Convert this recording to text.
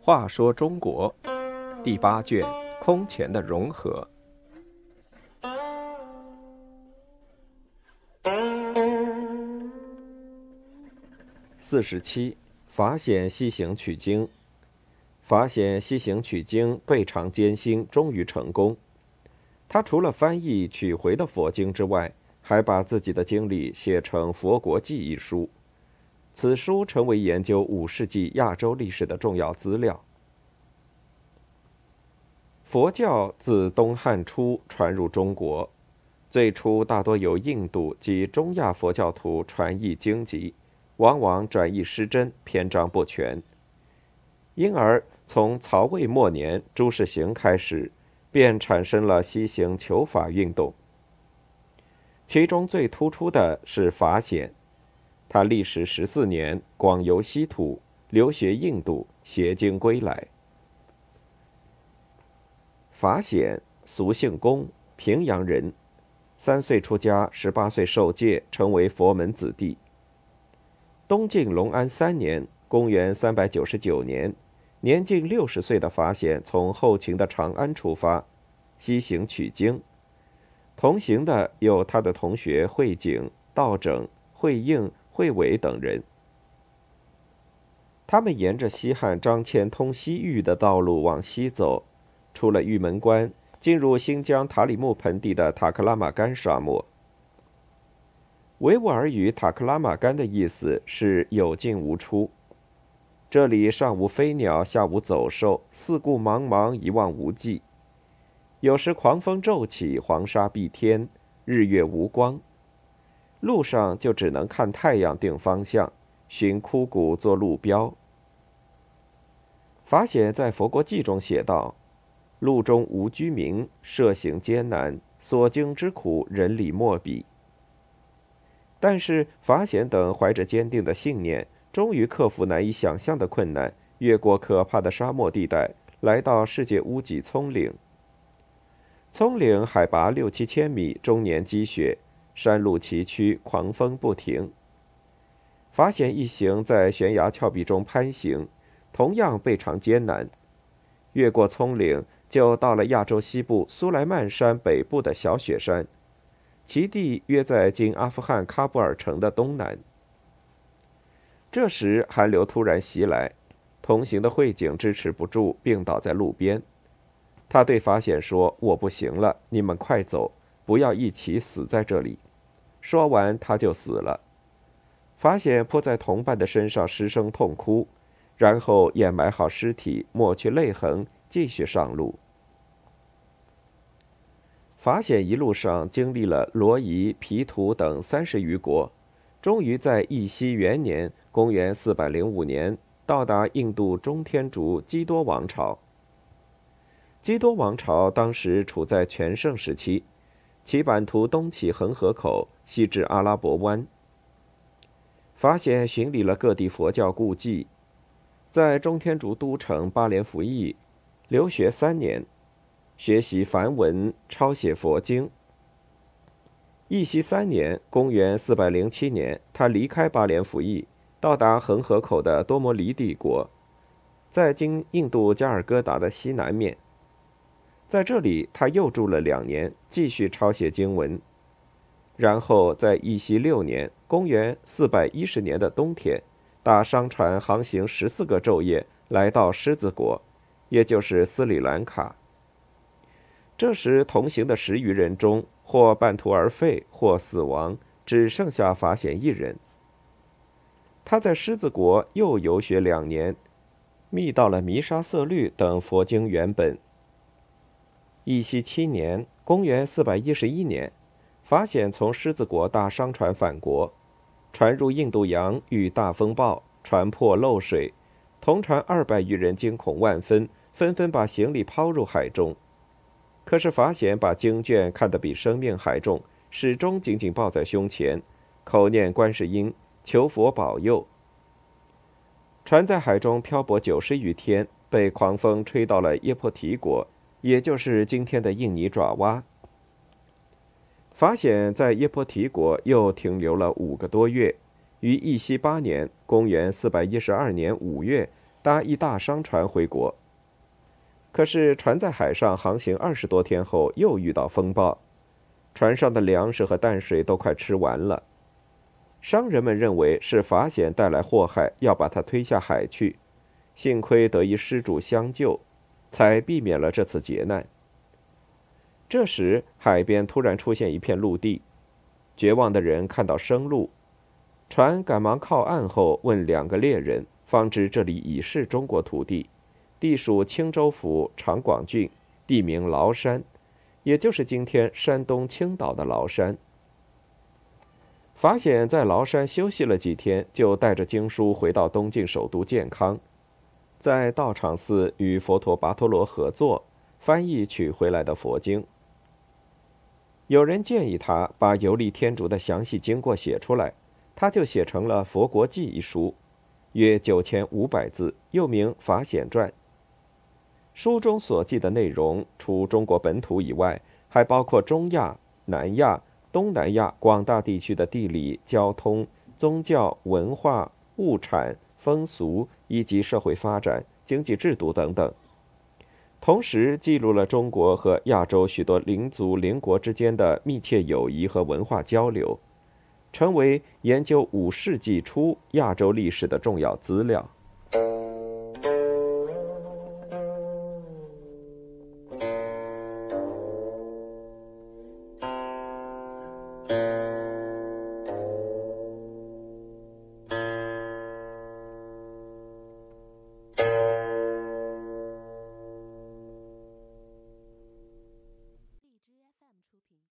话说中国第八卷空前的融合。四十七，法显西行取经。法显西行取经，备尝艰辛，终于成功。他除了翻译取回的佛经之外，还把自己的经历写成《佛国记》一书。此书成为研究五世纪亚洲历史的重要资料。佛教自东汉初传入中国，最初大多由印度及中亚佛教徒传译经籍，往往转译失真，篇章不全。因而从曹魏末年朱士行开始，便产生了西行求法运动。其中最突出的是法显。他历时十四年，广游西土，留学印度，携经归来。法显，俗姓公，平阳人，三岁出家，十八岁受戒，成为佛门子弟。东晋隆安三年（公元三百九十九年），年近六十岁的法显从后秦的长安出发，西行取经。同行的有他的同学惠景、道整、惠应。惠伟等人，他们沿着西汉张骞通西域的道路往西走，出了玉门关，进入新疆塔里木盆地的塔克拉玛干沙漠。维吾尔语“塔克拉玛干”的意思是有进无出，这里上无飞鸟，下无走兽，四顾茫茫，一望无际。有时狂风骤起，黄沙蔽天，日月无光。路上就只能看太阳定方向，寻枯骨做路标。法显在《佛国记》中写道：“路中无居民，涉行艰难，所经之苦，人理莫比。”但是法显等怀着坚定的信念，终于克服难以想象的困难，越过可怕的沙漠地带，来到世界屋脊葱岭。葱岭海拔六七千米，终年积雪。山路崎岖，狂风不停。法显一行在悬崖峭壁中攀行，同样倍尝艰难。越过葱岭，就到了亚洲西部苏莱曼山北部的小雪山，其地约在今阿富汗喀布尔城的东南。这时寒流突然袭来，同行的慧景支持不住，病倒在路边。他对法显说：“我不行了，你们快走，不要一起死在这里。”说完，他就死了。法显扑在同伴的身上失声痛哭，然后掩埋好尸体，抹去泪痕，继续上路。法显一路上经历了罗夷、皮图等三十余国，终于在义熙元年（公元四百零五年）到达印度中天竺基多王朝。基多王朝当时处在全盛时期。其版图东起恒河口，西至阿拉伯湾。法显巡礼了各地佛教故迹，在中天竺都城巴连服役，留学三年，学习梵文，抄写佛经。义熙三年（公元407年），他离开巴连服役，到达恒河口的多摩黎帝国，在今印度加尔各答的西南面。在这里，他又住了两年，继续抄写经文。然后在义熙六年（公元410年的冬天），搭商船航行十四个昼夜，来到狮子国，也就是斯里兰卡。这时，同行的十余人中，或半途而废，或死亡，只剩下法显一人。他在狮子国又游学两年，觅到了弥沙色律等佛经原本。义熙七年（公元411年），法显从狮子国大商船返国，船入印度洋遇大风暴，船破漏水，同船二百余人惊恐万分，纷纷把行李抛入海中。可是法显把经卷看得比生命还重，始终紧紧抱在胸前，口念观世音，求佛保佑。船在海中漂泊九十余天，被狂风吹到了耶婆提国。也就是今天的印尼爪哇。法显在耶波提国又停留了五个多月，于义熙八年（公元412年）五月，搭一大商船回国。可是船在海上航行二十多天后，又遇到风暴，船上的粮食和淡水都快吃完了。商人们认为是法显带来祸害，要把他推下海去。幸亏得一施主相救，才避免了这次劫难。这时，海边突然出现一片陆地，绝望的人看到生路，船赶忙靠岸后问两个猎人，方知这里已是中国土地，地属青州府长广郡，地名崂山，也就是今天山东青岛的崂山。法显在崂山休息了几天，就带着经书回到东晋首都建康，在道场寺与佛陀跋陀罗合作，翻译取回来的佛经。有人建议他把游历天竺的详细经过写出来，他就写成了《佛国记》一书，约九千五百字，又名《法显传》。书中所记的内容，除中国本土以外，还包括中亚、南亚、东南亚广大地区的地理、交通、宗教、文化、物产、风俗以及社会发展、经济制度等等。同时记录了中国和亚洲许多邻族邻国之间的密切友谊和文化交流，成为研究五世纪初亚洲历史的重要资料。